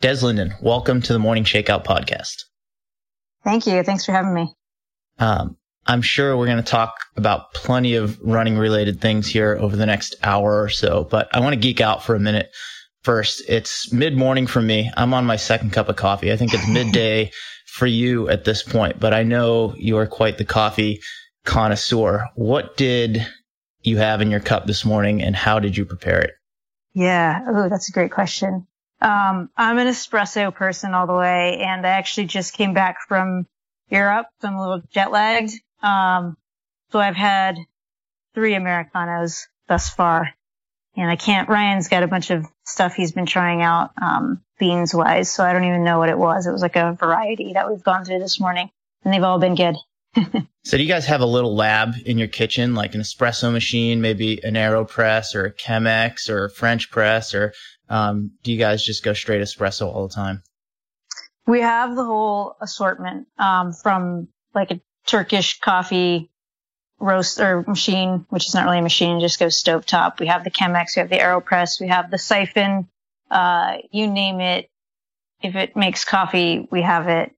Des Linden, welcome to the Morning Shakeout podcast. Thank you. Thanks for having me. Um, I'm sure we're going to talk about plenty of running related things here over the next hour or so, but I want to geek out for a minute first. It's mid morning for me. I'm on my second cup of coffee. I think it's midday for you at this point, but I know you are quite the coffee connoisseur. What did you have in your cup this morning and how did you prepare it? Yeah. Oh, that's a great question. Um, I'm an espresso person all the way and I actually just came back from Europe. So I'm a little jet lagged. Um, so I've had three Americanos thus far and I can't, Ryan's got a bunch of stuff he's been trying out, um, beans wise. So I don't even know what it was. It was like a variety that we've gone through this morning and they've all been good. so do you guys have a little lab in your kitchen, like an espresso machine, maybe an AeroPress or a Chemex or a French press, or um, do you guys just go straight espresso all the time? We have the whole assortment um, from like a Turkish coffee roaster machine, which is not really a machine, it just goes stovetop. We have the Chemex, we have the AeroPress, we have the siphon, uh, you name it. If it makes coffee, we have it.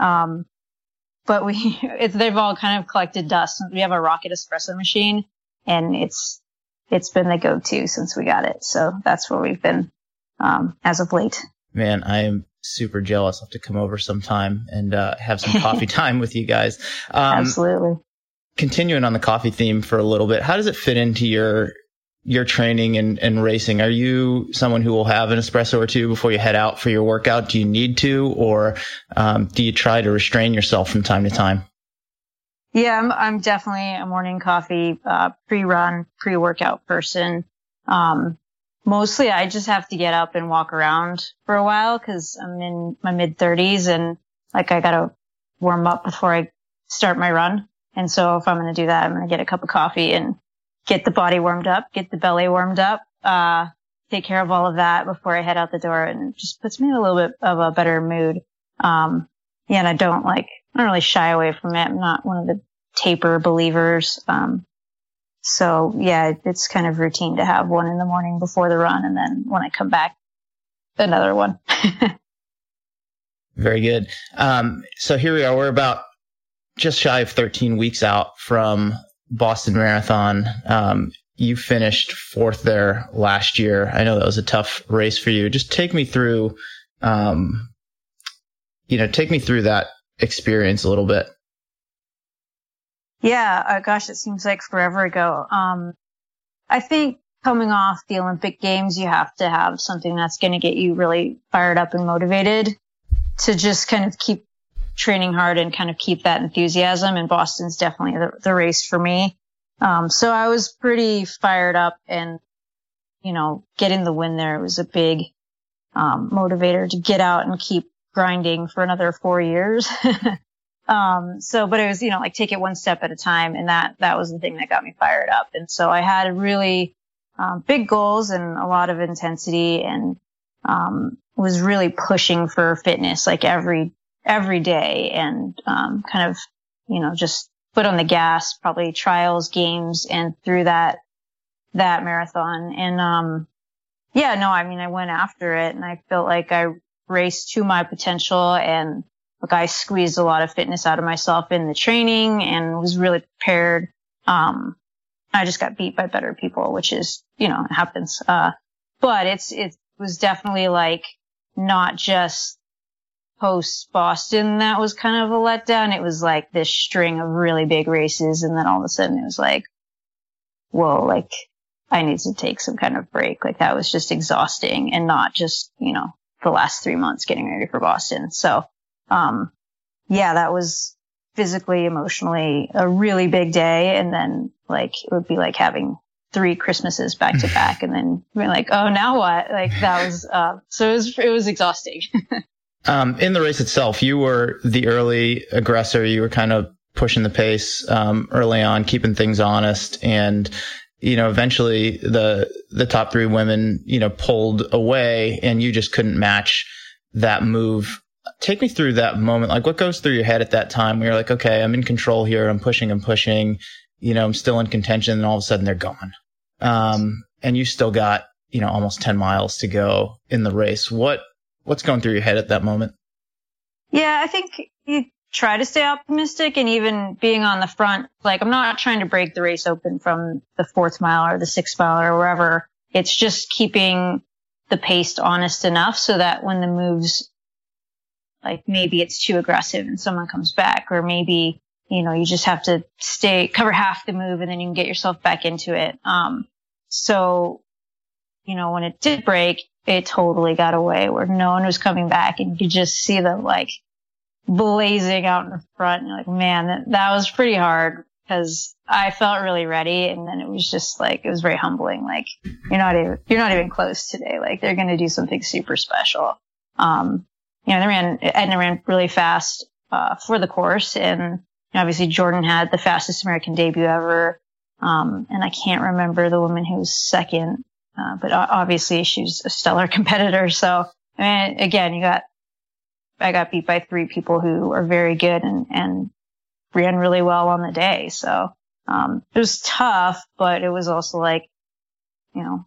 Um, but we, they've all kind of collected dust. We have a rocket espresso machine and it's, it's been the go-to since we got it. So that's where we've been, um, as of late. Man, I am super jealous. I'll have to come over sometime and, uh, have some coffee time with you guys. Um, Absolutely continuing on the coffee theme for a little bit, how does it fit into your your training and, and racing? Are you someone who will have an espresso or two before you head out for your workout? Do you need to, or um, do you try to restrain yourself from time to time? Yeah, I'm, I'm definitely a morning coffee, uh, pre-run, pre-workout person. Um, mostly I just have to get up and walk around for a while because I'm in my mid thirties and like I gotta warm up before I start my run. And so if I'm going to do that, I'm going to get a cup of coffee and get the body warmed up, get the belly warmed up, uh, take care of all of that before I head out the door and just puts me in a little bit of a better mood. Um, yeah, and I don't like, I don't really shy away from it. I'm not one of the taper believers. Um, so yeah, it's kind of routine to have one in the morning before the run. And then when I come back, another one. Very good. Um, so here we are. We're about just shy of 13 weeks out from Boston Marathon. Um, you finished fourth there last year. I know that was a tough race for you. Just take me through, um, you know, take me through that experience a little bit. Yeah, uh, gosh, it seems like forever ago. Um, I think coming off the Olympic Games, you have to have something that's going to get you really fired up and motivated to just kind of keep training hard and kind of keep that enthusiasm. And Boston's definitely the, the race for me. Um, so I was pretty fired up and, you know, getting the win there was a big, um, motivator to get out and keep grinding for another four years. um, so, but it was, you know, like take it one step at a time. And that, that was the thing that got me fired up. And so I had really, um, big goals and a lot of intensity and, um, was really pushing for fitness like every every day and um, kind of, you know, just put on the gas, probably trials, games, and through that that marathon. And um, yeah, no, I mean, I went after it, and I felt like I raced to my potential, and like I squeezed a lot of fitness out of myself in the training, and was really prepared. Um, I just got beat by better people, which is, you know, it happens. Uh, but it's, it was definitely like not just post Boston that was kind of a letdown. It was like this string of really big races. And then all of a sudden it was like, whoa, like I need to take some kind of break. Like that was just exhausting and not just, you know, the last three months getting ready for Boston. So, um, yeah, that was physically, emotionally a really big day. And then like it would be like having three Christmases back to back and then being like, oh, now what? Like that was, uh, so it was, it was exhausting. Um, in the race itself, you were the early aggressor. You were kind of pushing the pace um, early on, keeping things honest, and you know, eventually the the top three women, you know, pulled away, and you just couldn't match that move. Take me through that moment. Like, what goes through your head at that time? Where you're like, okay, I'm in control here. I'm pushing. I'm pushing. You know, I'm still in contention, and all of a sudden they're gone. Um, and you still got you know almost 10 miles to go in the race. What what's going through your head at that moment? Yeah, I think you try to stay optimistic and even being on the front, like I'm not trying to break the race open from the fourth mile or the sixth mile or wherever. It's just keeping the pace honest enough so that when the moves, like maybe it's too aggressive and someone comes back or maybe, you know, you just have to stay, cover half the move and then you can get yourself back into it. Um, so, you know, when it did break, it totally got away where no one was coming back and you could just see them like blazing out in the front. You're like, man, that, that was pretty hard because I felt really ready. And then it was just like, it was very humbling. Like, you're not even, you're not even close today. Like, they're going to do something super special. Um, you know, they ran, Edna ran really fast, uh, for the course. And obviously Jordan had the fastest American debut ever. Um, and I can't remember the woman who was second. Uh, but obviously she's a stellar competitor. So, I mean, again, you got I got beat by three people who are very good and, and ran really well on the day. So, um, it was tough, but it was also like, you know,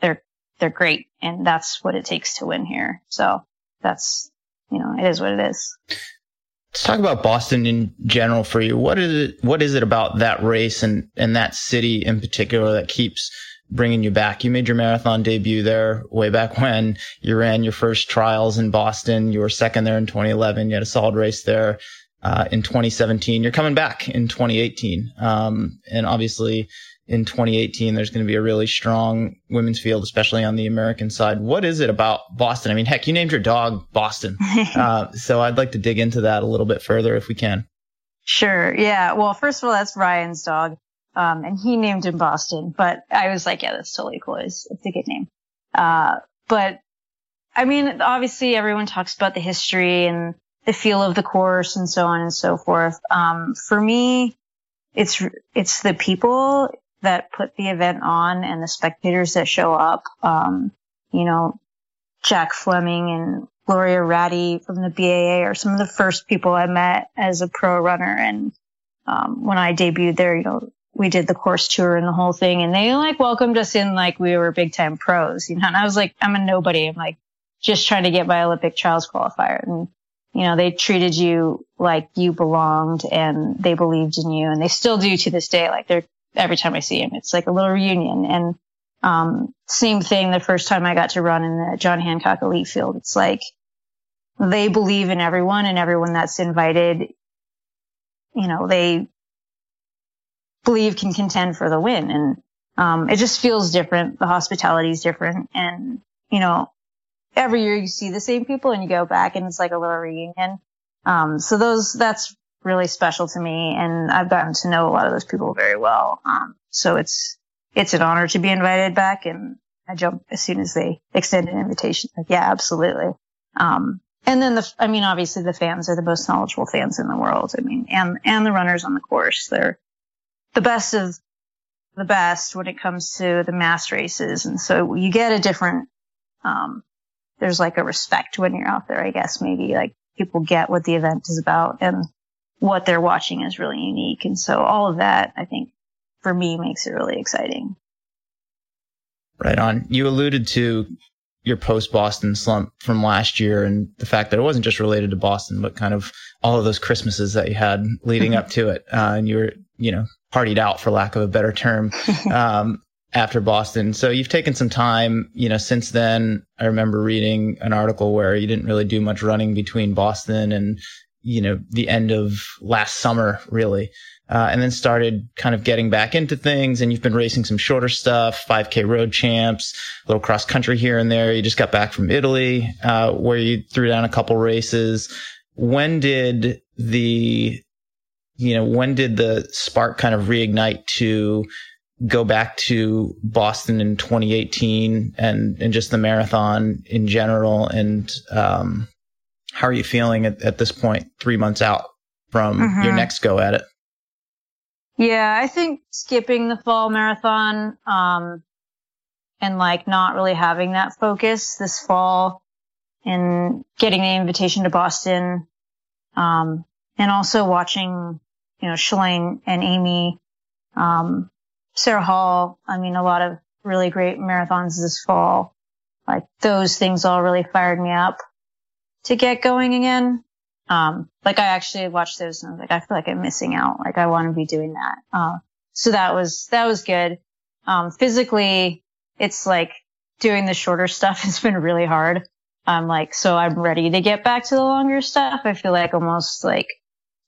they're, they're great and that's what it takes to win here. So that's, you know, it is what it is. Let's talk about Boston in general for you. What is it, what is it about that race and, and that city in particular that keeps bringing you back. You made your marathon debut there way back when you ran your first trials in Boston. You were second there in 2011. You had a solid race there. Uh, in 2017, you're coming back in 2018. Um, and obviously in 2018, there's going to be a really strong women's field, especially on the American side. What is it about Boston? I mean, heck, you named your dog Boston. uh, so I'd like to dig into that a little bit further if we can. Sure. Yeah. Well, first of all, that's Ryan's dog. Um, and he named him Boston, but I was like, yeah, that's totally cool. It's, it's a good name. Uh, but I mean, obviously everyone talks about the history and the feel of the course and so on and so forth. Um, for me, it's, it's the people that put the event on and the spectators that show up. Um, you know, Jack Fleming and Gloria Ratti from the BAA are some of the first people I met as a pro runner. And, um, when I debuted there, you know, we did the course tour and the whole thing and they like welcomed us in like we were big time pros, you know, and I was like, I'm a nobody. I'm like just trying to get my Olympic trials qualifier. And, you know, they treated you like you belonged and they believed in you and they still do to this day. Like they're every time I see them, it's like a little reunion. And, um, same thing the first time I got to run in the John Hancock elite field. It's like they believe in everyone and everyone that's invited, you know, they believe can contend for the win. And, um, it just feels different. The hospitality is different. And, you know, every year you see the same people and you go back and it's like a little reunion. Um, so those, that's really special to me. And I've gotten to know a lot of those people very well. Um, so it's, it's an honor to be invited back and I jump as soon as they extend an invitation. Like, yeah, absolutely. Um, and then the, I mean, obviously the fans are the most knowledgeable fans in the world. I mean, and, and the runners on the course, they're, the best of the best when it comes to the mass races. And so you get a different, um, there's like a respect when you're out there, I guess, maybe like people get what the event is about and what they're watching is really unique. And so all of that, I think for me makes it really exciting. Right on. You alluded to your post Boston slump from last year and the fact that it wasn't just related to Boston, but kind of all of those Christmases that you had leading up to it. Uh, and you were, you know, partied out for lack of a better term. Um, after Boston. So you've taken some time, you know, since then. I remember reading an article where you didn't really do much running between Boston and, you know, the end of last summer, really. Uh, and then started kind of getting back into things and you've been racing some shorter stuff, 5k road champs, a little cross country here and there. You just got back from Italy, uh, where you threw down a couple races. When did the you know, when did the spark kind of reignite to go back to Boston in 2018 and, and just the marathon in general? And, um, how are you feeling at, at this point, three months out from mm-hmm. your next go at it? Yeah, I think skipping the fall marathon, um, and like not really having that focus this fall and getting the invitation to Boston, um, and also watching you know, Shalane and Amy, um, Sarah Hall. I mean, a lot of really great marathons this fall. Like those things all really fired me up to get going again. Um, like I actually watched those and I was like, I feel like I'm missing out. Like I want to be doing that. Uh, so that was, that was good. Um, physically, it's like doing the shorter stuff has been really hard. I'm like, so I'm ready to get back to the longer stuff. I feel like almost like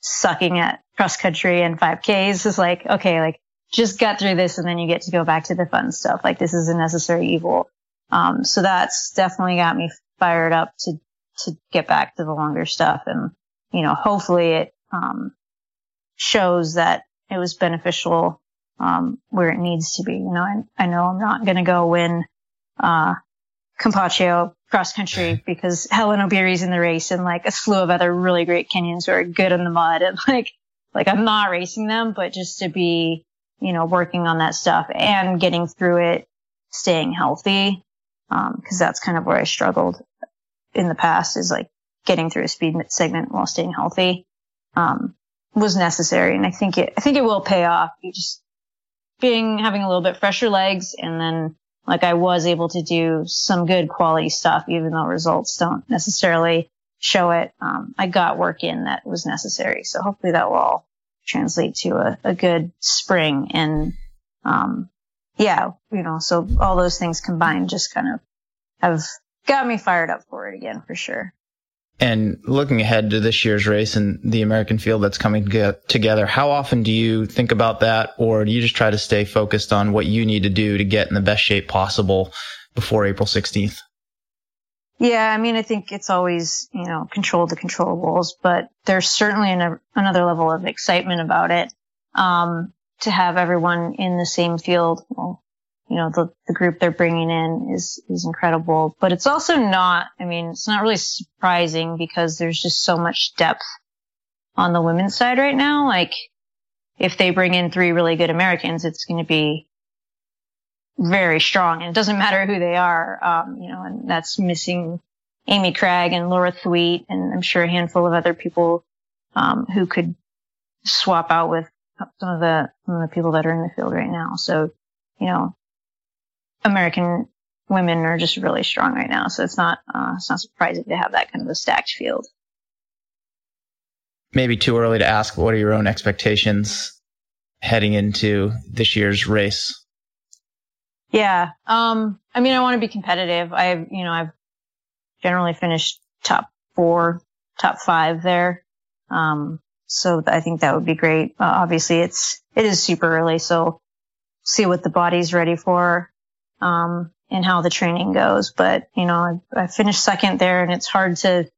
sucking at cross country and 5Ks is like, okay, like just get through this and then you get to go back to the fun stuff. Like this is a necessary evil. Um, so that's definitely got me fired up to, to get back to the longer stuff. And, you know, hopefully it, um, shows that it was beneficial, um, where it needs to be. You know, I, I know I'm not going to go win, uh, cross country because Hellen Obiri's in the race and like a slew of other really great Kenyans who are good in the mud and like, like I'm not racing them, but just to be, you know, working on that stuff and getting through it, staying healthy. Um, cause that's kind of where I struggled in the past is like getting through a speed segment while staying healthy, um, was necessary. And I think it, I think it will pay off. You just being, having a little bit fresher legs and then like I was able to do some good quality stuff, even though results don't necessarily show it. Um, I got work in that was necessary. So hopefully that will all translate to a, a good spring. And, um, yeah, you know, so all those things combined just kind of have got me fired up for it again for sure. And looking ahead to this year's race and the American field that's coming together, how often do you think about that or do you just try to stay focused on what you need to do to get in the best shape possible before April 16th? Yeah, I mean, I think it's always, you know, control the controllables, but there's certainly an, another level of excitement about it. Um, to have everyone in the same field, well, you know, the, the group they're bringing in is, is incredible, but it's also not, I mean, it's not really surprising because there's just so much depth on the women's side right now. Like if they bring in three really good Americans, it's going to be very strong and it doesn't matter who they are. Um, you know, and that's missing Amy Cragg and Laura Thweatt and I'm sure a handful of other people, um, who could swap out with some of the, some of the people that are in the field right now. So, you know, American women are just really strong right now. So it's not, uh, it's not surprising to have that kind of a stacked field. Maybe too early to ask, what are your own expectations heading into this year's race? Yeah. Um, I mean, I want to be competitive. I've, you know, I've generally finished top four, top five there. Um, so I think that would be great. Uh, obviously it's, it is super early. So see what the body's ready for um, and how the training goes. But, you know, I, I finished second there and it's hard to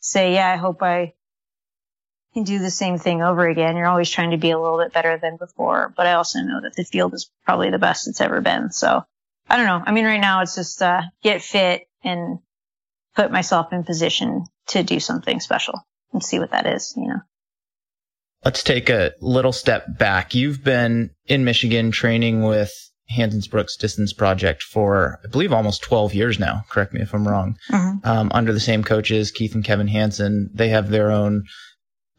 say, yeah, I hope I can do the same thing over again. You're always trying to be a little bit better than before, but I also know that the field is probably the best it's ever been. So I don't know. I mean, right now it's just, uh, get fit and put myself in position to do something special and see what that is, you know. Let's take a little step back. You've been in Michigan training with Hansons Brooks Distance Project for, I believe, almost 12 years now. Correct me if I'm wrong. Mm-hmm. Um, under the same coaches, Keith and Kevin Hanson, they have their own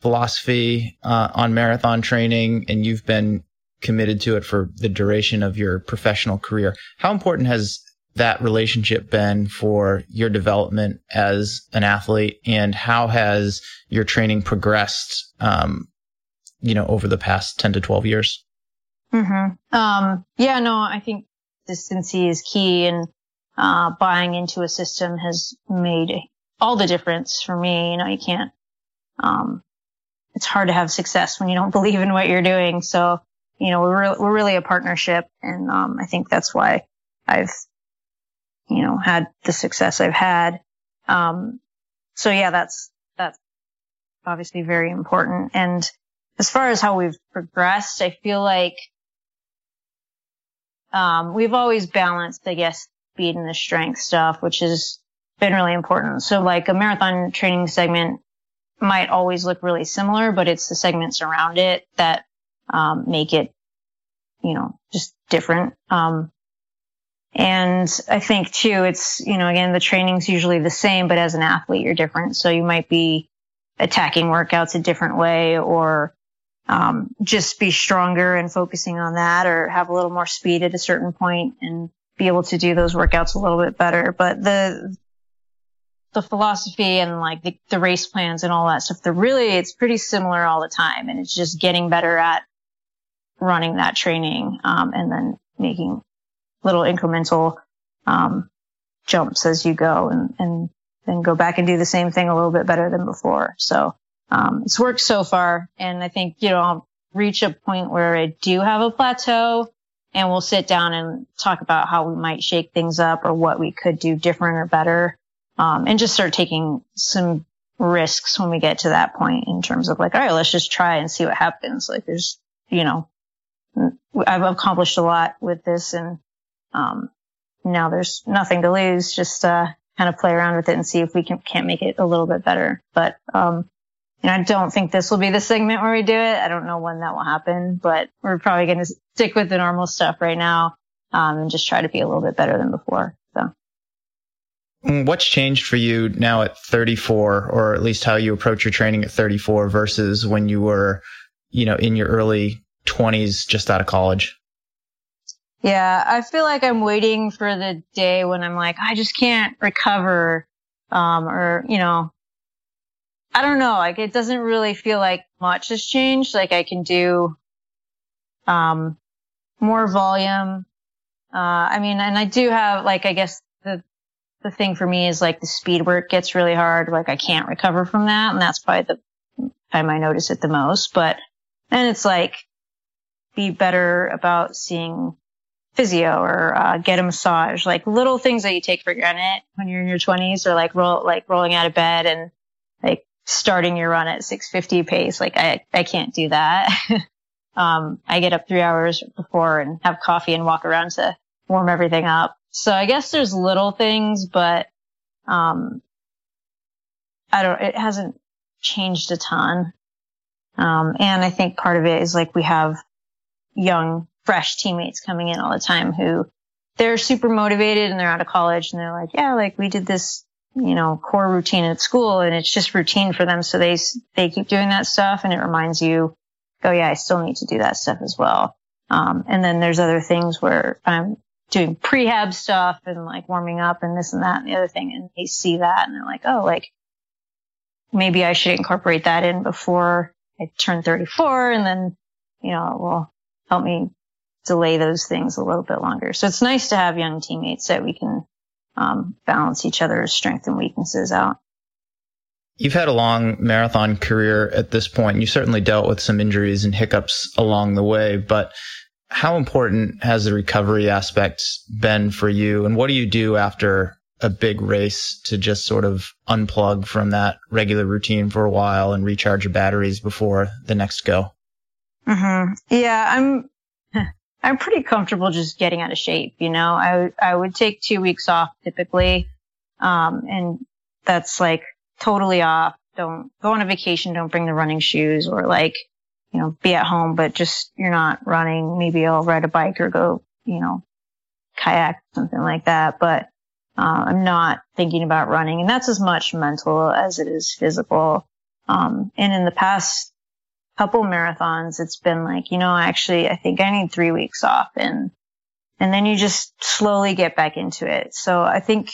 philosophy uh, on marathon training, and you've been committed to it for the duration of your professional career. How important has that relationship been for your development as an athlete, and how has your training progressed? Um, you know, over the past 10 to 12 years. Mm-hmm. Um, yeah, no, I think consistency is key and, uh, buying into a system has made all the difference for me. You know, you can't, um, it's hard to have success when you don't believe in what you're doing. So, you know, we're, re- we're really a partnership. And, um, I think that's why I've, you know, had the success I've had. Um, so yeah, that's, that's obviously very important. And as far as how we've progressed, I feel like um, we've always balanced, I guess, speed and the strength stuff, which has been really important. So like a marathon training segment might always look really similar, but it's the segments around it that um, make it, you know, just different. Um, and I think too, it's, you know, again, the training's usually the same, but as an athlete, you're different. So you might be attacking workouts a different way or um, just be stronger and focusing on that or have a little more speed at a certain point and be able to do those workouts a little bit better. But the the philosophy and like the, the race plans and all that stuff, they're really it's pretty similar all the time, and it's just getting better at running that training um, and then making little incremental um, jumps as you go, and and then go back and do the same thing a little bit better than before. So um, it's worked so far, and I think you know I'll reach a point where I do have a plateau and we'll sit down and talk about how we might shake things up or what we could do different or better. Um, and just start taking some risks when we get to that point in terms of like, all right, let's just try and see what happens. Like there's, you know, I've accomplished a lot with this and, um, now there's nothing to lose. Just, uh, kind of play around with it and see if we can, can't make it a little bit better. But, um, and I don't think this will be the segment where we do it. I don't know when that will happen, but we're probably going to stick with the normal stuff right now um, and just try to be a little bit better than before. So. Mm, what's changed for you now at 34, or at least how you approach your training at 34 versus when you were, you know, in your early 20s, just out of college? Yeah, I feel like I'm waiting for the day when I'm like, I just can't recover, um, or you know, I don't know. Like it doesn't really feel like much has changed. Like I can do, um, more volume. Uh, I mean, and I do have like, I guess the, thing for me is like the speed work gets really hard. Like I can't recover from that. And that's probably the time I notice it the most. But then it's like be better about seeing physio or uh, get a massage, like little things that you take for granted when you're in your 20s or like roll, like rolling out of bed and like starting your run at 650 pace. Like I, I can't do that. um, I get up three hours before and have coffee and walk around to warm everything up. So I guess there's little things, but, um, I don't, it hasn't changed a ton. Um, and I think part of it is like we have young, fresh teammates coming in all the time who they're super motivated and they're out of college and they're like, yeah, like we did this you know, core routine at school and it's just routine for them. So they, they keep doing that stuff and it reminds you, oh yeah, I still need to do that stuff as well. Um, and then there's other things where I'm doing prehab stuff and like warming up and this and that and the other thing. And they see that and they're like, oh, like maybe I should incorporate that in before I turn 34 and then, you know, it will help me delay those things a little bit longer. So it's nice to have young teammates that we can um, balance each other's strengths and weaknesses out. You've had a long marathon career at this point. You certainly dealt with some injuries and hiccups along the way, but how important has the recovery aspect been for you? And what do you do after a big race to just sort of unplug from that regular routine for a while and recharge your batteries before the next go? Mm-hmm. Yeah, I'm I'm pretty comfortable just getting out of shape. You know, I, I would take two weeks off typically. Um, and that's like totally off. Don't go on a vacation. Don't bring the running shoes or like, you know, be at home, but just you're not running. Maybe I'll ride a bike or go, you know, kayak, something like that. But, uh, I'm not thinking about running and that's as much mental as it is physical. Um, and in the past couple marathons, it's been like, you know, actually, I think I need three weeks off and, and then you just slowly get back into it. So I think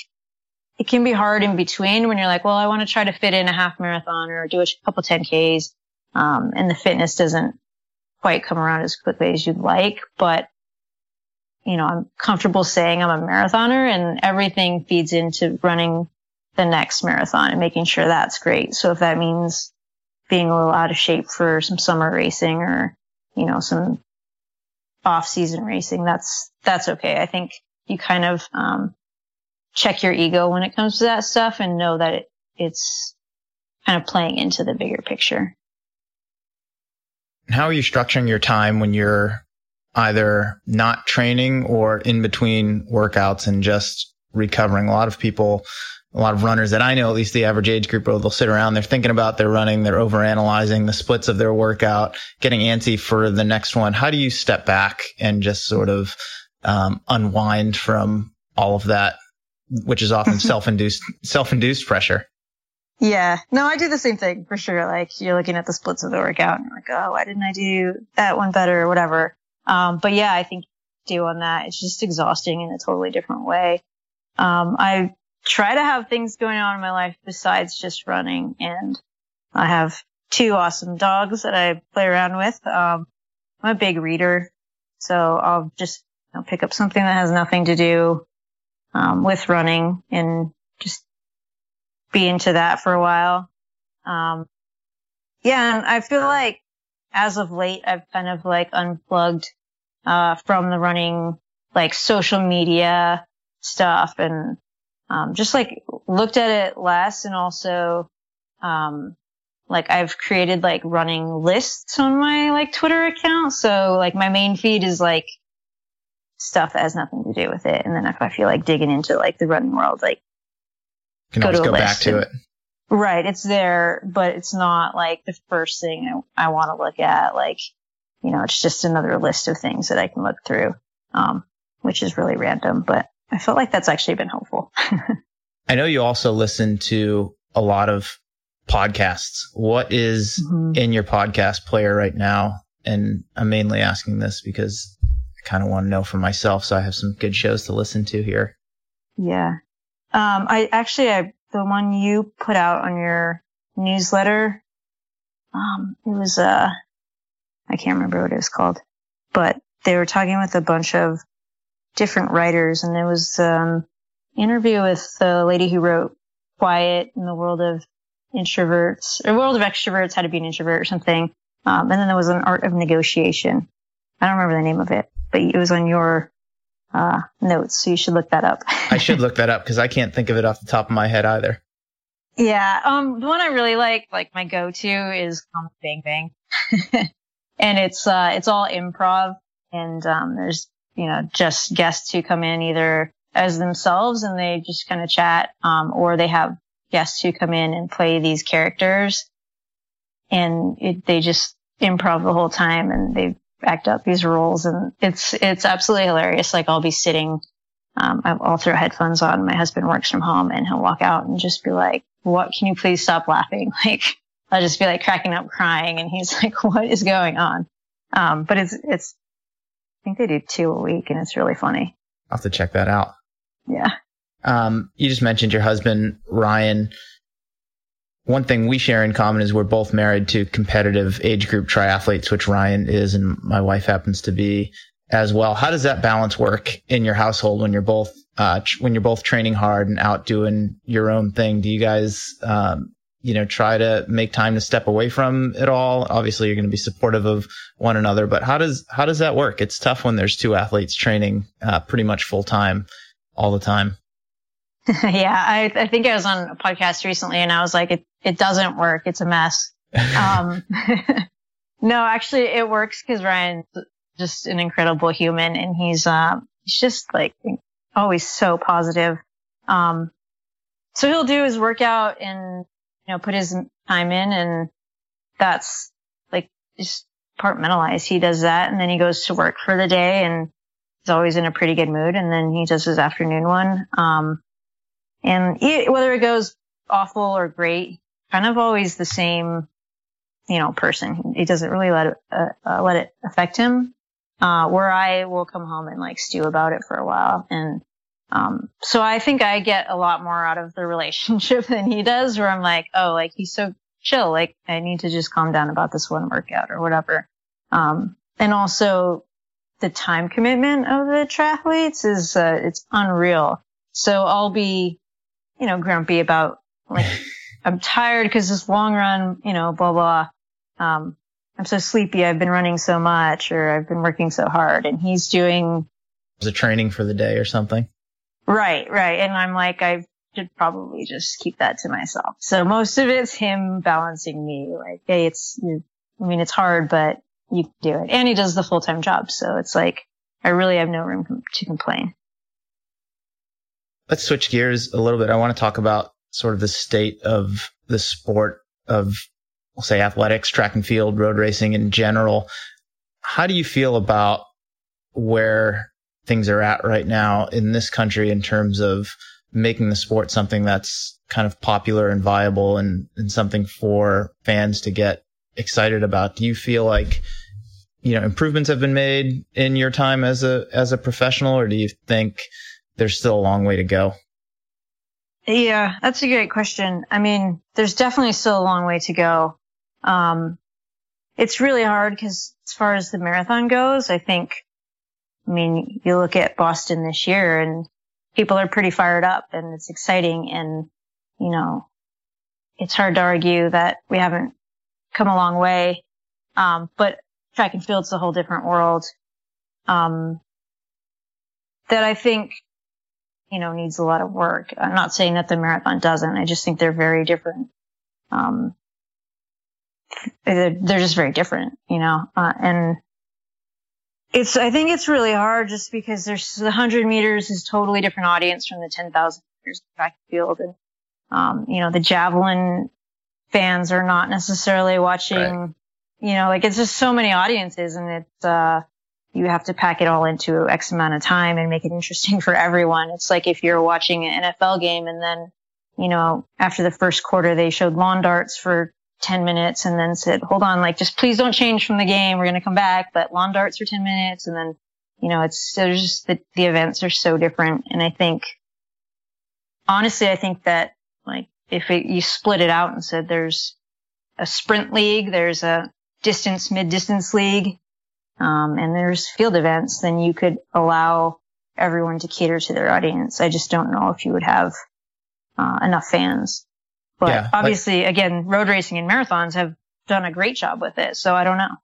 it can be hard in between when you're like, well, I want to try to fit in a half marathon or do a couple 10Ks. Um, and the fitness doesn't quite come around as quickly as you'd like, but you know, I'm comfortable saying I'm a marathoner and everything feeds into running the next marathon and making sure that's great. So if that means being a little out of shape for some summer racing or, you know, some off season racing, that's, that's okay. I think you kind of, um, check your ego when it comes to that stuff and know that it, it's kind of playing into the bigger picture. How are you structuring your time when you're either not training or in between workouts and just recovering? A lot of people a lot of runners that I know, at least the average age group, they'll sit around, they're thinking about their running, they're over analyzing the splits of their workout, getting antsy for the next one. How do you step back and just sort of um, unwind from all of that, which is often self-induced, self-induced pressure? Yeah, no, I do the same thing for sure. Like you're looking at the splits of the workout and like, oh, why didn't I do that one better or whatever? Um, but yeah, I think do on that. It's just exhausting in a totally different way. Um, I try to have things going on in my life besides just running and I have two awesome dogs that I play around with. Um, I'm a big reader, so I'll just you know, pick up something that has nothing to do um, with running and just be into that for a while. Um, yeah, and I feel like as of late, I've kind of like unplugged uh, from the running, like social media stuff, and um, just like looked at it less, and also um, like I've created like running lists on my like Twitter account. So like my main feed is like stuff that has nothing to do with it. And then if I feel like digging into like the running world, like can go, to go back to and, it. Right. It's there, but it's not like the first thing I, I want to look at. Like, you know, it's just another list of things that I can look through, um, which is really random, but I felt like that's actually been helpful. I know you also listen to a lot of podcasts. What is mm-hmm. in your podcast player right now? And I'm mainly asking this because I kind of want to know for myself. So I have some good shows to listen to here. Yeah. Um, I actually, I, the one you put out on your newsletter, um, it was, uh, I can't remember what it was called, but they were talking with a bunch of different writers and there was, um, interview with the lady who wrote Quiet in the World of Introverts, or World of Extroverts, How to Be an Introvert or something. Um, and then there was an Art of Negotiation. I don't remember the name of it, but it was on your uh, notes, so you should look that up. I should look that up because I can't think of it off the top of my head either. Yeah, um, the one I really like, like my go-to, is Comedy Bang Bang, and it's uh, it's all improv, and um, there's you know just guests who come in either as themselves and they just kind of chat, um, or they have guests who come in and play these characters, and it, they just improv the whole time, and they act out these roles and it's, it's absolutely hilarious. Like I'll be sitting, um, I'll throw headphones on. My husband works from home and he'll walk out and just be like, what can you please stop laughing? Like I'll just be like cracking up crying and he's like, what is going on? Um, but it's, it's, I think they do two a week and it's really funny. I'll have to check that out. Yeah. Um, you just mentioned your husband, Ryan one thing we share in common is we're both married to competitive age group triathletes, which Ryan is and my wife happens to be as well. How does that balance work in your household when you're both uh, when you're both training hard and out doing your own thing? Do you guys um, you know try to make time to step away from it all? Obviously, you're going to be supportive of one another, but how does how does that work? It's tough when there's two athletes training uh, pretty much full time all the time. yeah, I, I think I was on a podcast recently and I was like, it, it doesn't work. It's a mess. um, no, actually it works because Ryan's just an incredible human and he's, um, he's just like always so positive. Um, so he'll do his workout and, you know, put his time in and that's like just compartmentalized. He does that and then he goes to work for the day and he's always in a pretty good mood. And then he does his afternoon one. Um, and whether it goes awful or great, kind of always the same, you know, person. He doesn't really let it, uh, uh, let it affect him. Uh, where I will come home and like stew about it for a while. And, um, so I think I get a lot more out of the relationship than he does where I'm like, oh, like he's so chill. Like I need to just calm down about this one workout or whatever. Um, and also the time commitment of the triathletes is, uh, it's unreal. So I'll be you know, grumpy about like, I'm tired because this long run, you know, blah, blah. Um, I'm so sleepy. I've been running so much or I've been working so hard and he's doing the training for the day or something. Right, right. And I'm like, I should probably just keep that to myself. So most of it's him balancing me like, Hey, it's, I mean, it's hard, but you can do it. And he does the full time job. So it's like, I really have no room to complain let's switch gears a little bit. I want to talk about sort of the state of the sport of, we'll say athletics, track and field, road racing in general. How do you feel about where things are at right now in this country in terms of making the sport something that's kind of popular and viable and, and something for fans to get excited about? Do you feel like you know, improvements have been made in your time as a, as a professional, or do you think there's still a long way to go? Yeah, that's a great question. I mean, there's definitely still a long way to go. Um, it's really hard because as far as the marathon goes, I think, I mean, you look at Boston this year and people are pretty fired up and it's exciting and, you know, it's hard to argue that we haven't come a long way. Um, but track and field's a whole different world. Um, that I think, you know, needs a lot of work. I'm not saying that the marathon doesn't. I just think they're very different. Um, they're, they're just very different, you know, uh, and it's, I think it's really hard just because there's the hundred meters is totally different audience from the 10,000 meters track field. And, um, you know, the javelin fans are not necessarily watching, right. you know, like it's just so many audiences and it's, uh, you have to pack it all into X amount of time and make it interesting for everyone. It's like if you're watching an NFL game and then, you know, after the first quarter, they showed lawn darts for 10 minutes and then said, hold on, like just please don't change from the game. We're going to come back, but lawn darts for 10 minutes. And then, you know, it's, there's just the, the events are so different. And I think, honestly, I think that like if it, you split it out and said there's a sprint league, there's a distance, mid distance league, um, and there's field events, then you could allow everyone to cater to their audience. I just don't know if you would have uh, enough fans. But yeah, obviously, like, again, road racing and marathons have done a great job with it. So I don't know.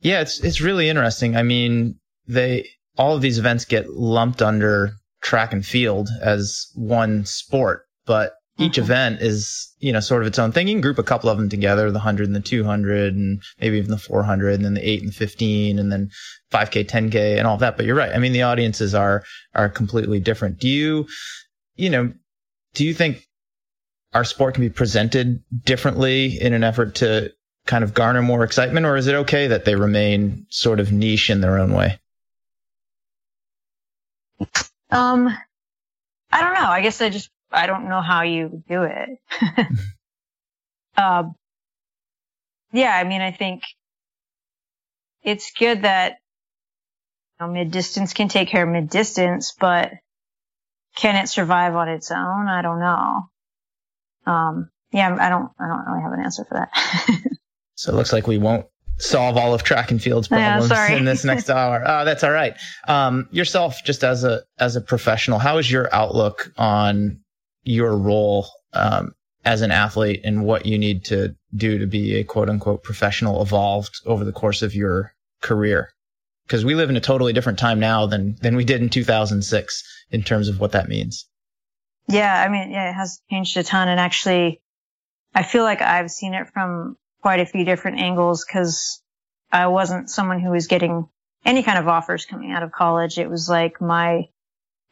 Yeah, it's it's really interesting. I mean, they all of these events get lumped under track and field as one sport, but each mm-hmm. event is, you know, sort of its own thing. You can group a couple of them together, the 100 and the 200 and maybe even the 400 and then the 8 and 15 and then 5k, 10k and all that. But you're right. I mean, the audiences are, are completely different. Do you, you know, do you think our sport can be presented differently in an effort to kind of garner more excitement, or is it okay that they remain sort of niche in their own way? Um, I don't know. I guess I just I don't know how you do it. um, yeah, I mean, I think it's good that you know, mid distance can take care of mid distance, but can it survive on its own? I don't know. Um, yeah, I don't, I don't really have an answer for that. so it looks like we won't solve all of track and field's problems yeah, in this next hour. Oh, that's all right. Um, yourself, just as a, as a professional, how is your outlook on your role, um, as an athlete and what you need to do to be a quote unquote professional evolved over the course of your career? Because we live in a totally different time now than, than we did in 2006 in terms of what that means. Yeah, I mean, yeah, it has changed a ton. And actually, I feel like I've seen it from quite a few different angles because I wasn't someone who was getting any kind of offers coming out of college. It was like my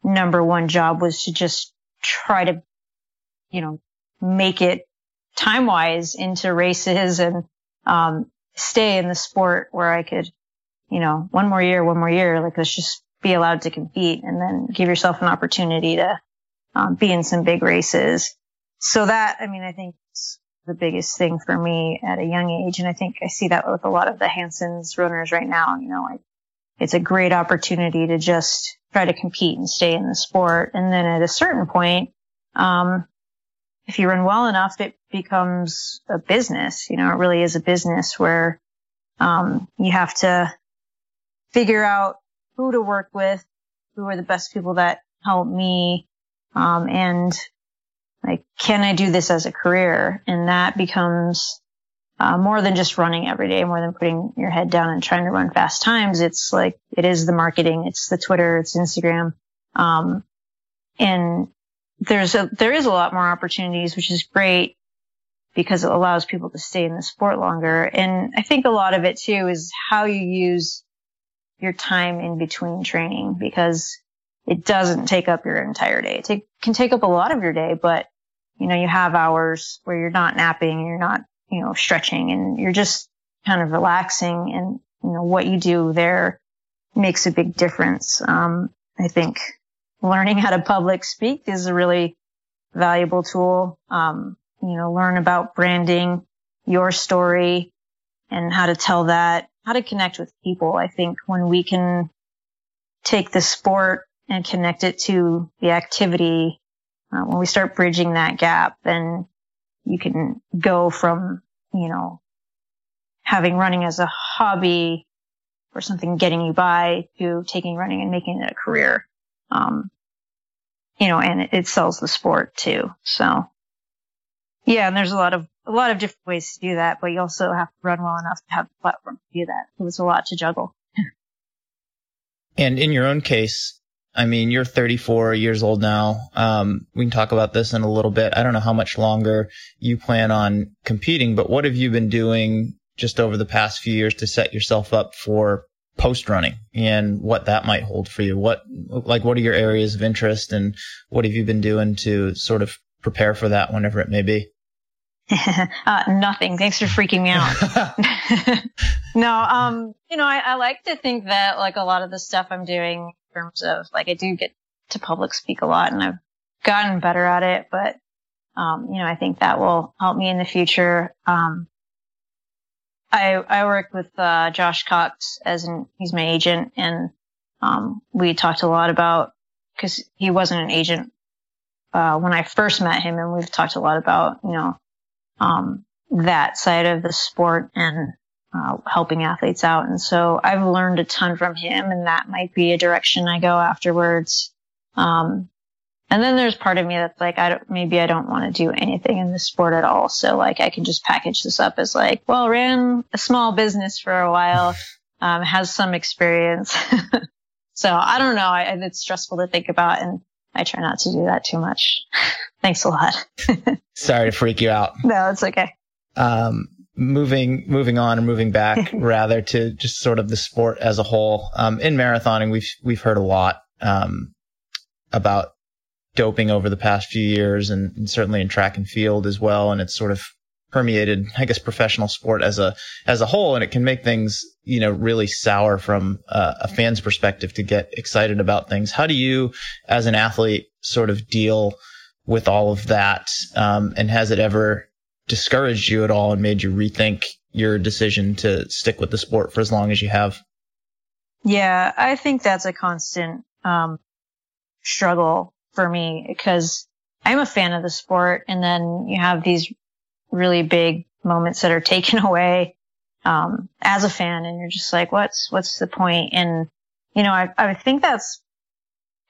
number one job was to just try to, you know, make it time wise into races and, um, stay in the sport where I could, you know, one more year, one more year, like let's just be allowed to compete and then give yourself an opportunity to um, be in some big races. So that, I mean, I think it's the biggest thing for me at a young age. And I think I see that with a lot of the Hanson's runners right now. You know, like it's a great opportunity to just try to compete and stay in the sport. And then at a certain point, um, if you run well enough, it becomes a business. You know, it really is a business where, um, you have to figure out who to work with, who are the best people that help me um, and like, can I do this as a career? And that becomes uh, more than just running every day, more than putting your head down and trying to run fast times. It's like, it is the marketing. It's the Twitter. It's Instagram. Um, and there's a, there is a lot more opportunities, which is great because it allows people to stay in the sport longer. And I think a lot of it too is how you use your time in between training because it doesn't take up your entire day. It take, can take up a lot of your day, but you know, you have hours where you're not napping you're not, you know, stretching and you're just kind of relaxing and, you know, what you do there makes a big difference. Um, I think learning how to public speak is a really valuable tool. Um, you know, learn about branding your story and how to tell that how to connect with people. I think when we can take the sport and connect it to the activity, uh, when we start bridging that gap, then you can go from, you know, having running as a hobby or something getting you by to taking running and making it a career. Um, you know, and it, it sells the sport too. So yeah, and there's a lot of a lot of different ways to do that, but you also have to run well enough to have the platform to do that. So it's a lot to juggle. and in your own case, I mean, you're 34 years old now. Um, we can talk about this in a little bit. I don't know how much longer you plan on competing, but what have you been doing just over the past few years to set yourself up for post running and what that might hold for you? What, like, what are your areas of interest and what have you been doing to sort of prepare for that whenever it may be? uh, nothing. Thanks for freaking me out. no, um, you know, I, I, like to think that like a lot of the stuff I'm doing in terms of like I do get to public speak a lot and I've gotten better at it, but um, you know, I think that will help me in the future. Um, I I work with uh, Josh Cox as an he's my agent, and um, we talked a lot about because he wasn't an agent uh, when I first met him, and we've talked a lot about you know um, that side of the sport and uh, helping athletes out. And so I've learned a ton from him, and that might be a direction I go afterwards. Um, and then there's part of me that's like, I don't, maybe I don't want to do anything in this sport at all. So like, I can just package this up as like, well, ran a small business for a while, um, has some experience. so I don't know. I, it's stressful to think about, and I try not to do that too much. Thanks a lot. Sorry to freak you out. No, it's okay. Um, moving moving on or moving back rather to just sort of the sport as a whole. Um, in marathoning, we've we've heard a lot um, about doping over the past few years, and, and, certainly in track and field as well. And it's sort of permeated, I guess, professional sport as a as a whole, and it can make things you know really sour from uh, a fan's perspective to get excited about things. How do you, as an athlete, sort of deal with all of that? Um, and has it ever discouraged you at all and made you rethink your decision to stick with the sport for as long as you have? Yeah, I think that's a constant um, struggle for me because I'm a fan of the sport, and then you have these really big moments that are taken away um, as a fan, and you're just like, what's what's the point? And you know, I I think that's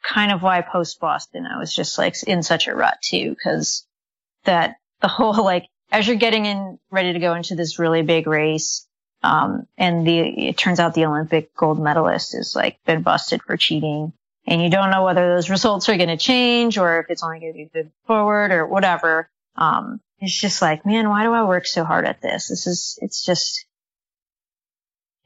kind of why post Boston I was just like in such a rut too, because that the whole like as you're getting in ready to go into this really big race, um, and the it turns out the Olympic gold medalist is like been busted for cheating, and you don't know whether those results are going to change or if it's only going to be good forward or whatever. Um, it's just like, man, why do I work so hard at this? This is, it's just,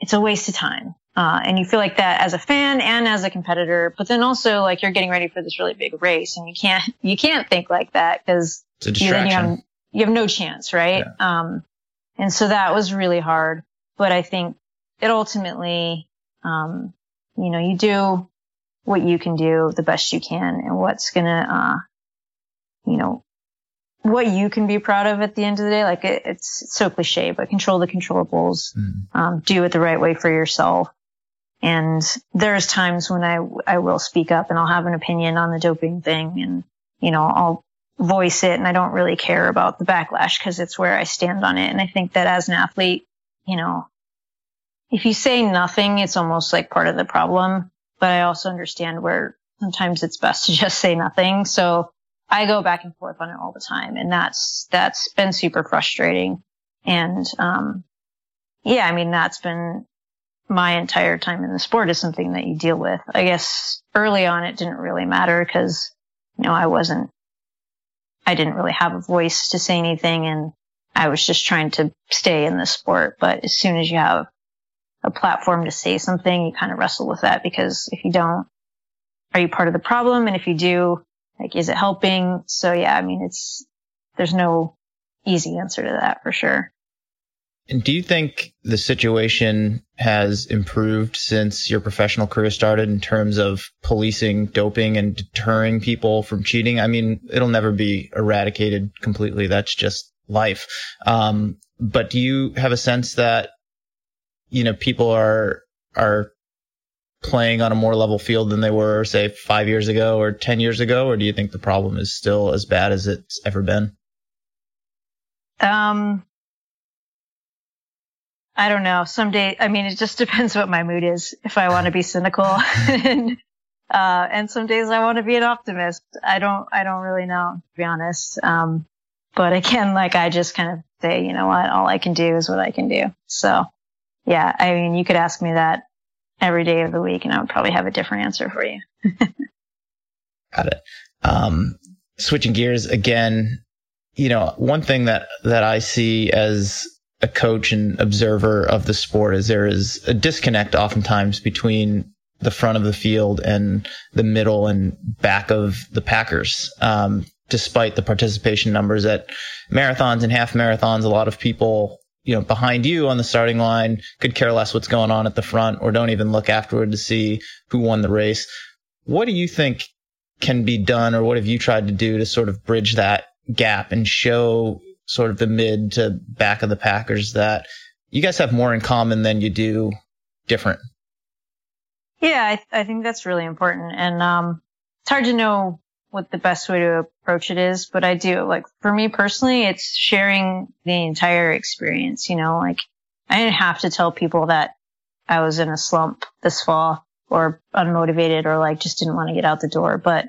it's a waste of time. Uh, and you feel like that as a fan and as a competitor, but then also like you're getting ready for this really big race and you can't, you can't think like that because you, you, have, you have no chance, right? Yeah. Um, and so that was really hard, but I think it ultimately, um, you know, you do what you can do the best you can and what's gonna, uh, you know, what you can be proud of at the end of the day. Like it, it's, it's, so cliche, but control the controllables, mm. um, do it the right way for yourself. And there's times when I, I will speak up and I'll have an opinion on the doping thing and, you know, I'll voice it and I don't really care about the backlash because it's where I stand on it. And I think that as an athlete, you know, if you say nothing, it's almost like part of the problem. But I also understand where sometimes it's best to just say nothing. So I go back and forth on it all the time. And that's, that's been super frustrating. And, um, yeah, I mean, that's been my entire time in the sport is something that you deal with. I guess early on it didn't really matter because, you know, I wasn't, I didn't really have a voice to say anything and I was just trying to stay in the sport. But as soon as you have a platform to say something, you kind of wrestle with that because if you don't, are you part of the problem? And if you do, like, is it helping? So yeah, I mean, it's, there's no easy answer to that for sure. And do you think the situation has improved since your professional career started in terms of policing doping and deterring people from cheating? I mean, it'll never be eradicated completely. That's just life. Um, but do you have a sense that you know, people are, are playing on a more level field than they were, say, five years ago or 10 years ago? Or do you think the problem is still as bad as it's ever been? Um, I don't know. Some day, I mean, it just depends what my mood is. If I want to be cynical and, uh, and some days I want to be an optimist. I don't, I don't really know, to be honest. Um, but again, like I just kind of say, you know what, all I can do is what I can do. So yeah, I mean, you could ask me that every day of the week and I would probably have a different answer for you. Got it. Um, switching gears again, you know, one thing that, that I see as a coach and observer of the sport is there is a disconnect oftentimes between the front of the field and the middle and back of the Packers. Um, despite the participation numbers at marathons and half marathons, a lot of people, you know, behind you on the starting line could care less what's going on at the front or don't even look afterward to see who won the race. What do you think can be done or what have you tried to do to sort of bridge that gap and show sort of the mid to back of the Packers that you guys have more in common than you do different? Yeah, I, th- I think that's really important. And um, it's hard to know what the best way to approach it is, but I do like for me personally, it's sharing the entire experience. You know, like I didn't have to tell people that I was in a slump this fall or unmotivated or like just didn't want to get out the door, but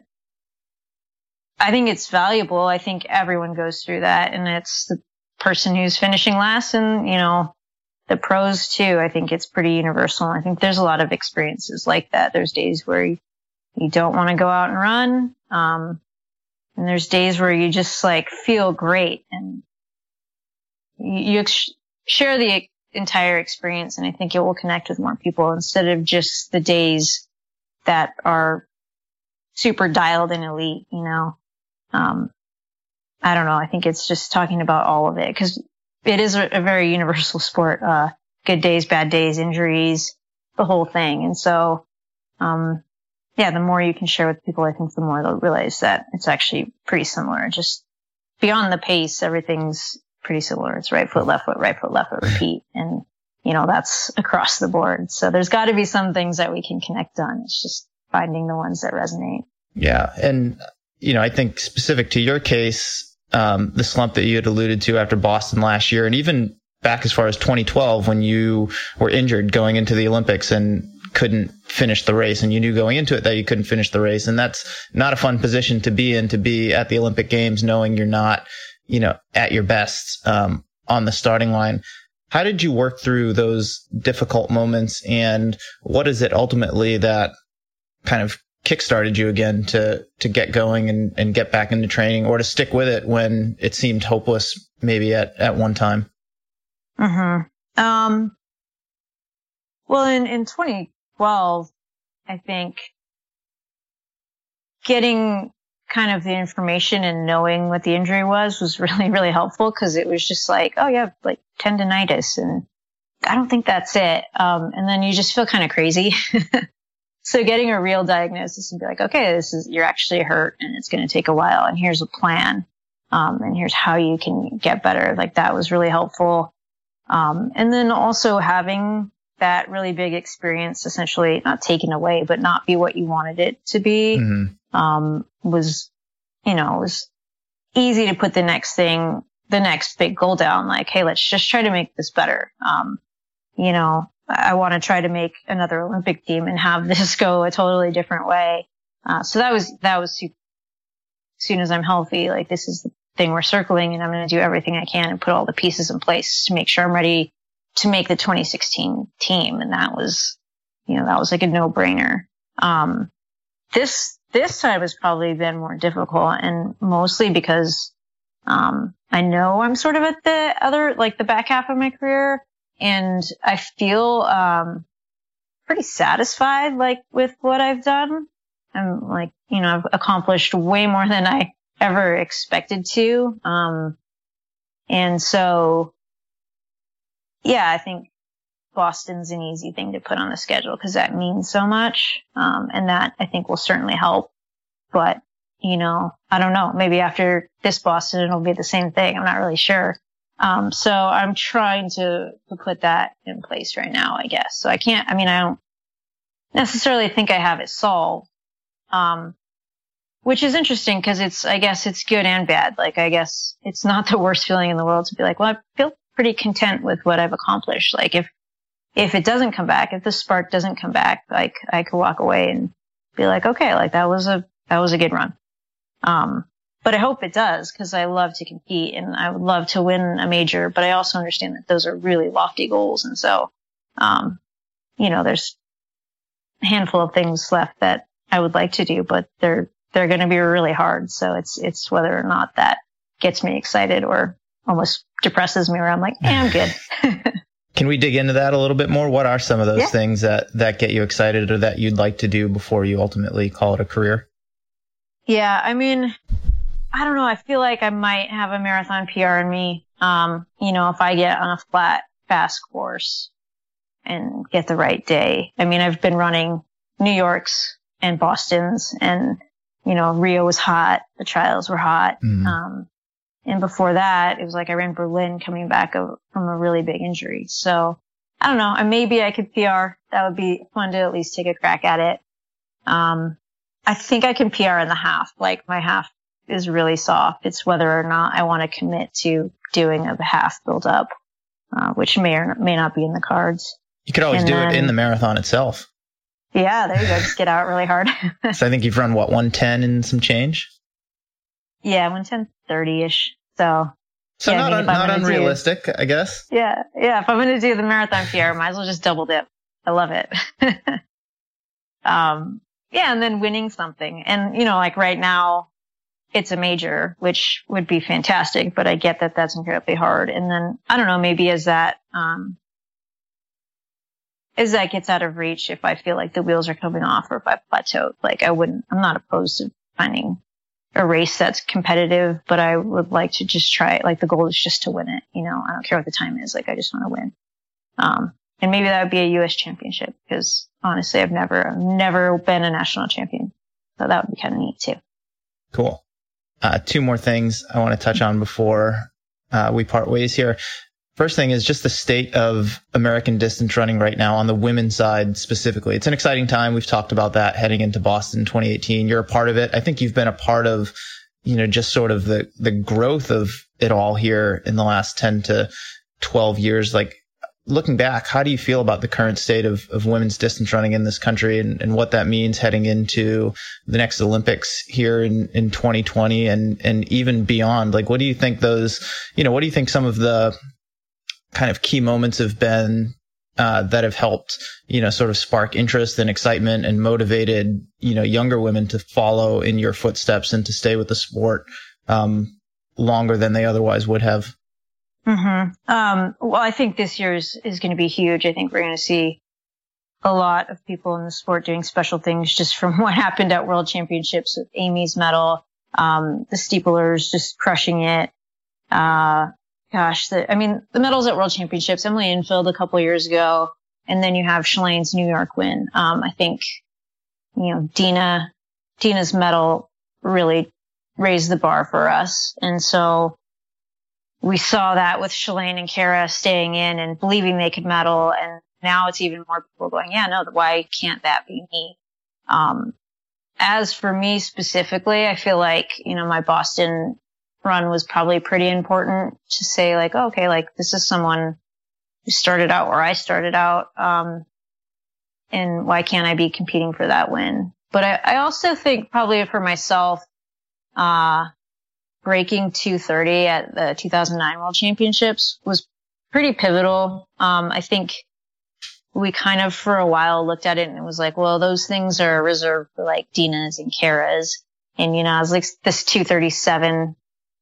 I think it's valuable. I think everyone goes through that and it's the person who's finishing last and, you know, the pros too. I think it's pretty universal. I think there's a lot of experiences like that. There's days where you, you don't want to go out and run. Um, and there's days where you just like feel great and you, you ex- share the entire experience. And I think it will connect with more people instead of just the days that are super dialed in elite, you know. Um, I don't know. I think it's just talking about all of it because it is a, a, very universal sport. Uh, good days, bad days, injuries, the whole thing. And so, um, yeah, the more you can share with people, I think the more they'll realize that it's actually pretty similar. Just beyond the pace, everything's pretty similar. It's right foot, left foot, right foot, left foot, repeat. And, you know, that's across the board. So there's got to be some things that we can connect on. It's just finding the ones that resonate. Yeah. And, you know, I think specific to your case, um, the slump that you had alluded to after Boston last year, and even back as far as 2012 when you were injured going into the Olympics and couldn't finish the race and you knew going into it that you couldn't finish the race. And that's not a fun position to be in, to be at the Olympic games, knowing you're not, you know, at your best, um, on the starting line. How did you work through those difficult moments and what is it ultimately that kind of kickstarted you again to, to get going and, and get back into training or to stick with it when it seemed hopeless maybe at, at one time? Mm-hmm. Um, well, in, in 20, 12, I think getting kind of the information and knowing what the injury was was really, really helpful because it was just like, oh yeah, like tendonitis and I don't think that's it. Um, and then you just feel kind of crazy. so getting a real diagnosis and be like, okay, this is, you're actually hurt and it's going to take a while and here's a plan. Um, and here's how you can get better. Like that was really helpful. Um, and then also having that really big experience essentially not taken away, but not be what you wanted it to be, mm-hmm. um, was, you know, was easy to put the next thing, the next big goal down. Like, Hey, let's just try to make this better. Um, you know, I want to try to make another Olympic team and have this go a totally different way. Uh, so that was, that was super, as soon as I'm healthy, like this is the thing we're circling and I'm going to do everything I can and put all the pieces in place to make sure I'm ready to make the 2016 team. And that was, you know, that was like a no brainer. Um, this, this time has probably been more difficult and mostly because, um, I know I'm sort of at the other, like the back half of my career and I feel, um, pretty satisfied, like with what I've done. I'm like, you know, I've accomplished way more than I ever expected to. Um, and so yeah, I think Boston's an easy thing to put on the schedule because that means so much. Um, and that I think will certainly help. But, you know, I don't know. Maybe after this Boston, it'll be the same thing. I'm not really sure. Um, so I'm trying to, put that in place right now, I guess. So I can't, I mean, I don't necessarily think I have it solved. Um, which is interesting because it's, I guess it's good and bad. Like, I guess it's not the worst feeling in the world to be like, well, I feel pretty content with what I've accomplished. Like, if, if it doesn't come back, if the spark doesn't come back, like, I could walk away and be like, okay, like that was a, that was a good run. Um, but I hope it does because I love to compete and I would love to win a major, but I also understand that those are really lofty goals. And so, um, you know, there's a handful of things left that I would like to do, but they're, they're going to be really hard. So it's, it's whether or not that gets me excited or almost depresses me where I'm like, eh, I'm good. Can we dig into that a little bit more? What are some of those yeah. things that, that get you excited or that you'd like to do before you ultimately call it a career? Yeah. I mean, I don't know. I feel like I might have a marathon PR in me. Um, you know, if I get on a flat, fast course and get the right day. I mean, I've been running New York's and Boston's and, you know, Rio was hot. The trials were hot. Mm. Um, and before that, it was like I ran Berlin coming back from a really big injury. So I don't know. Maybe I could PR. That would be fun to at least take a crack at it. Um, I think I can PR in the half. Like my half is really soft. It's whether or not I want to commit to doing a half build up, uh, which may or may not be in the cards. You could always and do then, it in the marathon itself. Yeah, there you go. Just get out really hard. so I think you've run what 110 and some change. Yeah, 110 30 ish. So. So yeah, not, I mean, un, not unrealistic, do, I guess. Yeah, yeah. If I'm going to do the marathon PR, might as well just double dip. I love it. um, yeah, and then winning something, and you know, like right now, it's a major, which would be fantastic, but I get that that's incredibly hard. And then I don't know, maybe as that, um, as that gets out of reach, if I feel like the wheels are coming off or if I plateau, like I wouldn't, I'm not opposed to finding a race that's competitive, but I would like to just try it. Like the goal is just to win it. You know, I don't care what the time is. Like I just want to win. Um, and maybe that would be a U.S. championship because honestly, I've never, I've never been a national champion. So that would be kind of neat too. Cool. Uh, two more things I want to touch on before uh, we part ways here. First thing is just the state of American distance running right now on the women's side specifically. It's an exciting time. We've talked about that heading into Boston 2018. You're a part of it. I think you've been a part of, you know, just sort of the, the growth of it all here in the last 10 to 12 years. Like looking back, how do you feel about the current state of, of women's distance running in this country and, and what that means heading into the next Olympics here in, in 2020 and, and even beyond? Like, what do you think those, you know, what do you think some of the kind of key moments have been uh, that have helped, you know, sort of spark interest and excitement and motivated, you know, younger women to follow in your footsteps and to stay with the sport um, longer than they otherwise would have? Mm-hmm. Um, well, I think this year is, is going to be huge. I think we're going to see a lot of people in the sport doing special things just from what happened at World Championships with Amy's medal, um, the steeplers just crushing it. Uh, gosh, the, I mean, the medals at World Championships, Emily Infeld a couple years ago, and then you have Shalane's New York win. Um, I think, you know, Deena, Deena's medal really raised the bar for us. And so, we saw that with Shalane and Kara staying in and believing they could medal. And now it's even more people going, yeah, no, why can't that be me? Um, as for me specifically, I feel like, you know, my Boston run was probably pretty important to say like, oh, okay, like this is someone who started out where I started out. Um, and why can't I be competing for that win? But I, I also think probably for myself, uh, breaking 230 at the 2009 World Championships was pretty pivotal. Um, I think we kind of for a while looked at it and it was like, well, those things are reserved for like Deena's and Kara's. And, you know, I was like this 237,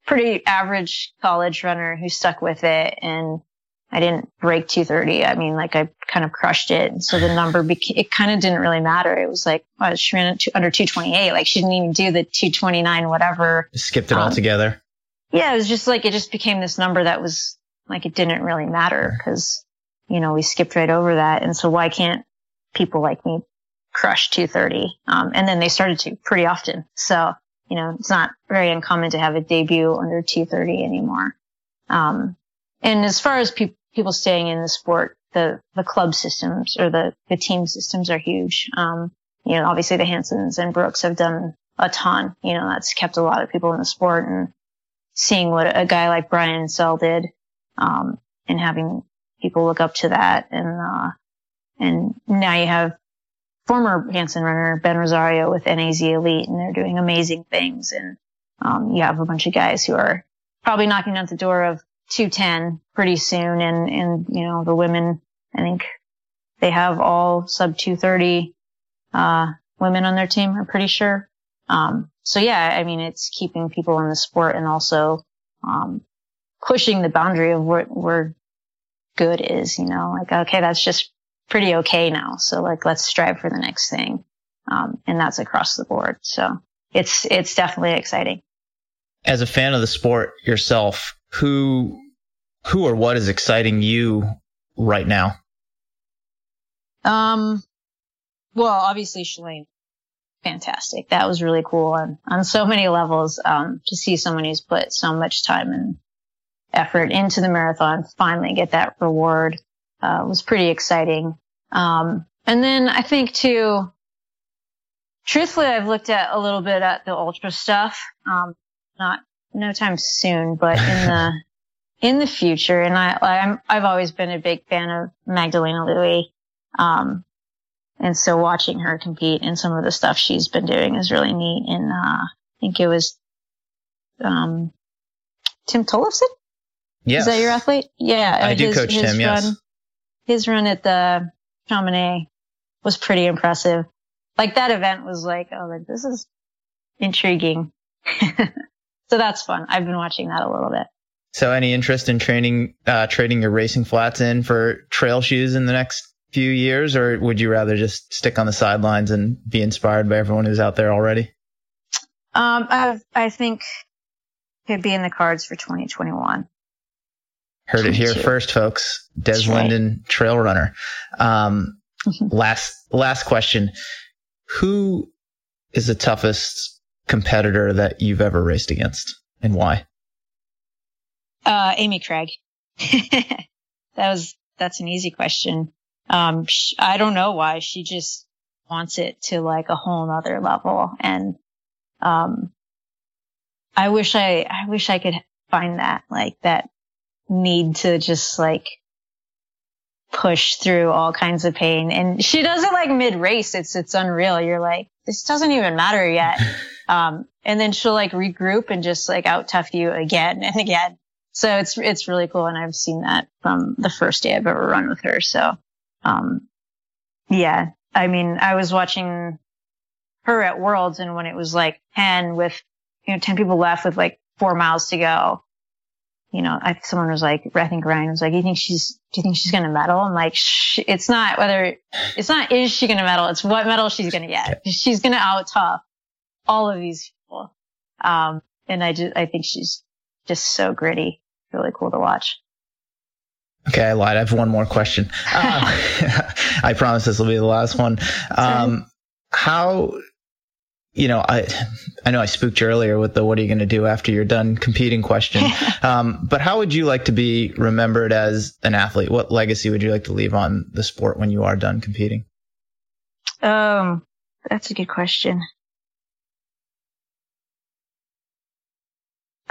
pretty average college runner who stuck with it. And I didn't break 230. I mean, like I kind of crushed it. So the number, beca- it kind of didn't really matter. It was like, well, she ran two, under 228. Like she didn't even do the 229, whatever. Skipped it um, altogether. Yeah. It was just like, it just became this number that was like, it didn't really matter because, you know, we skipped right over that. And so why can't people like me crush 230? Um, and then they started to pretty often. So, you know, it's not very uncommon to have a debut under 230 anymore. Um, and as far as pe- people staying in the sport, the, the club systems or the, the team systems are huge. Um, you know, obviously the Hansons and Brooks have done a ton. You know, that's kept a lot of people in the sport and seeing what a guy like Brian Sell did, um, and having people look up to that. And, uh, and now you have former Hanson runner Ben Rosario with NAZ Elite and they're doing amazing things. And, um, you have a bunch of guys who are probably knocking at the door of 210 pretty soon. And, and, you know, the women, I think they have all sub 230, uh, women on their team, I'm pretty sure. Um, so yeah, I mean, it's keeping people in the sport and also, um, pushing the boundary of where, where good is, you know, like, okay, that's just pretty okay now. So like, let's strive for the next thing. Um, and that's across the board. So it's, it's definitely exciting. As a fan of the sport yourself, who, who or what is exciting you right now? Um, well, obviously Shalane fantastic. That was really cool on, on so many levels. Um, to see someone who's put so much time and effort into the marathon finally get that reward, uh, was pretty exciting. Um, and then I think too, truthfully, I've looked at a little bit at the ultra stuff. Um, not no time soon, but in the, in the future. And I, I'm, I've always been a big fan of Magdalena Lewy. Um, and so watching her compete and some of the stuff she's been doing is really neat. And, uh, I think it was, um, Tim Tollefson? Yes. Is that your athlete? Yeah. I do coach his Tim, yes. Run, his run at the Chamonix was pretty impressive. Like that event was like, oh, like this is intriguing. so that's fun. I've been watching that a little bit. So any interest in training, uh, trading your racing flats in for trail shoes in the next few years, or would you rather just stick on the sidelines and be inspired by everyone who's out there already? Um, I, I think could be in the cards for 2021. Heard it here first, folks. Des. Linden, trail runner. Um, last last question: Who is the toughest competitor that you've ever raced against, and why? Uh, Amy Cragg. that was that's an easy question. Um, she, I don't know why she just wants it to like a whole nother level. And, um, I wish I, I wish I could find that, like that need to just like push through all kinds of pain. And she does it like mid race. It's, it's unreal. You're like, this doesn't even matter yet. Um, and then she'll like regroup and just like out tough you again and again. So it's, it's really cool. And I've seen that from the first day I've ever run with her. So um, yeah, I mean, I was watching her at Worlds and when it was like 10 with, you know, 10 people left with like four miles to go, you know, I, someone was like, I think Ryan was like, you think she's, do you think she's going to medal? I'm like, it's not whether, it's not is she going to medal? It's what medal she's going to get. She's going to out tough all of these people. Um, and I just, I think she's just so gritty. Really cool to watch. Okay, I lied. I have one more question. Um, I promise this will be the last one. Um, how, you know, I, I know I spooked you earlier with the "What are you going to do after you're done competing?" question. um, but how would you like to be remembered as an athlete? What legacy would you like to leave on the sport when you are done competing? Um, that's a good question.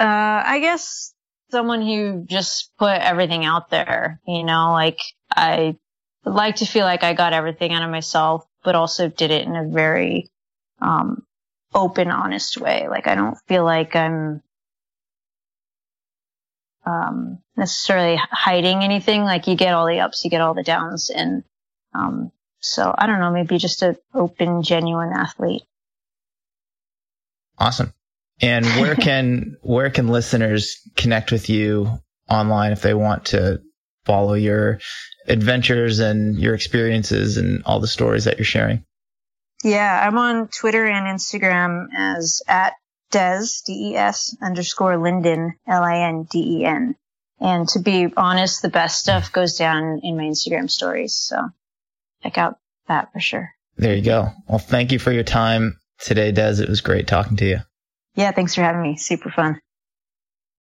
Uh, I guess someone who just put everything out there, you know, like I like to feel like I got everything out of myself, but also did it in a very, um, open, honest way. Like I don't feel like I'm, um, necessarily hiding anything. Like you get all the ups, you get all the downs. And, um, so I don't know, maybe just an open, genuine athlete. Awesome. And where can where can listeners connect with you online if they want to follow your adventures and your experiences and all the stories that you're sharing? Yeah, I'm on Twitter and Instagram as at Des, D-E-S underscore Linden, L-I-N-D-E-N. And to be honest, the best stuff goes down in my Instagram stories. So check out that for sure. There you go. Well, thank you for your time today, Des. It was great talking to you. Yeah, thanks for having me. Super fun.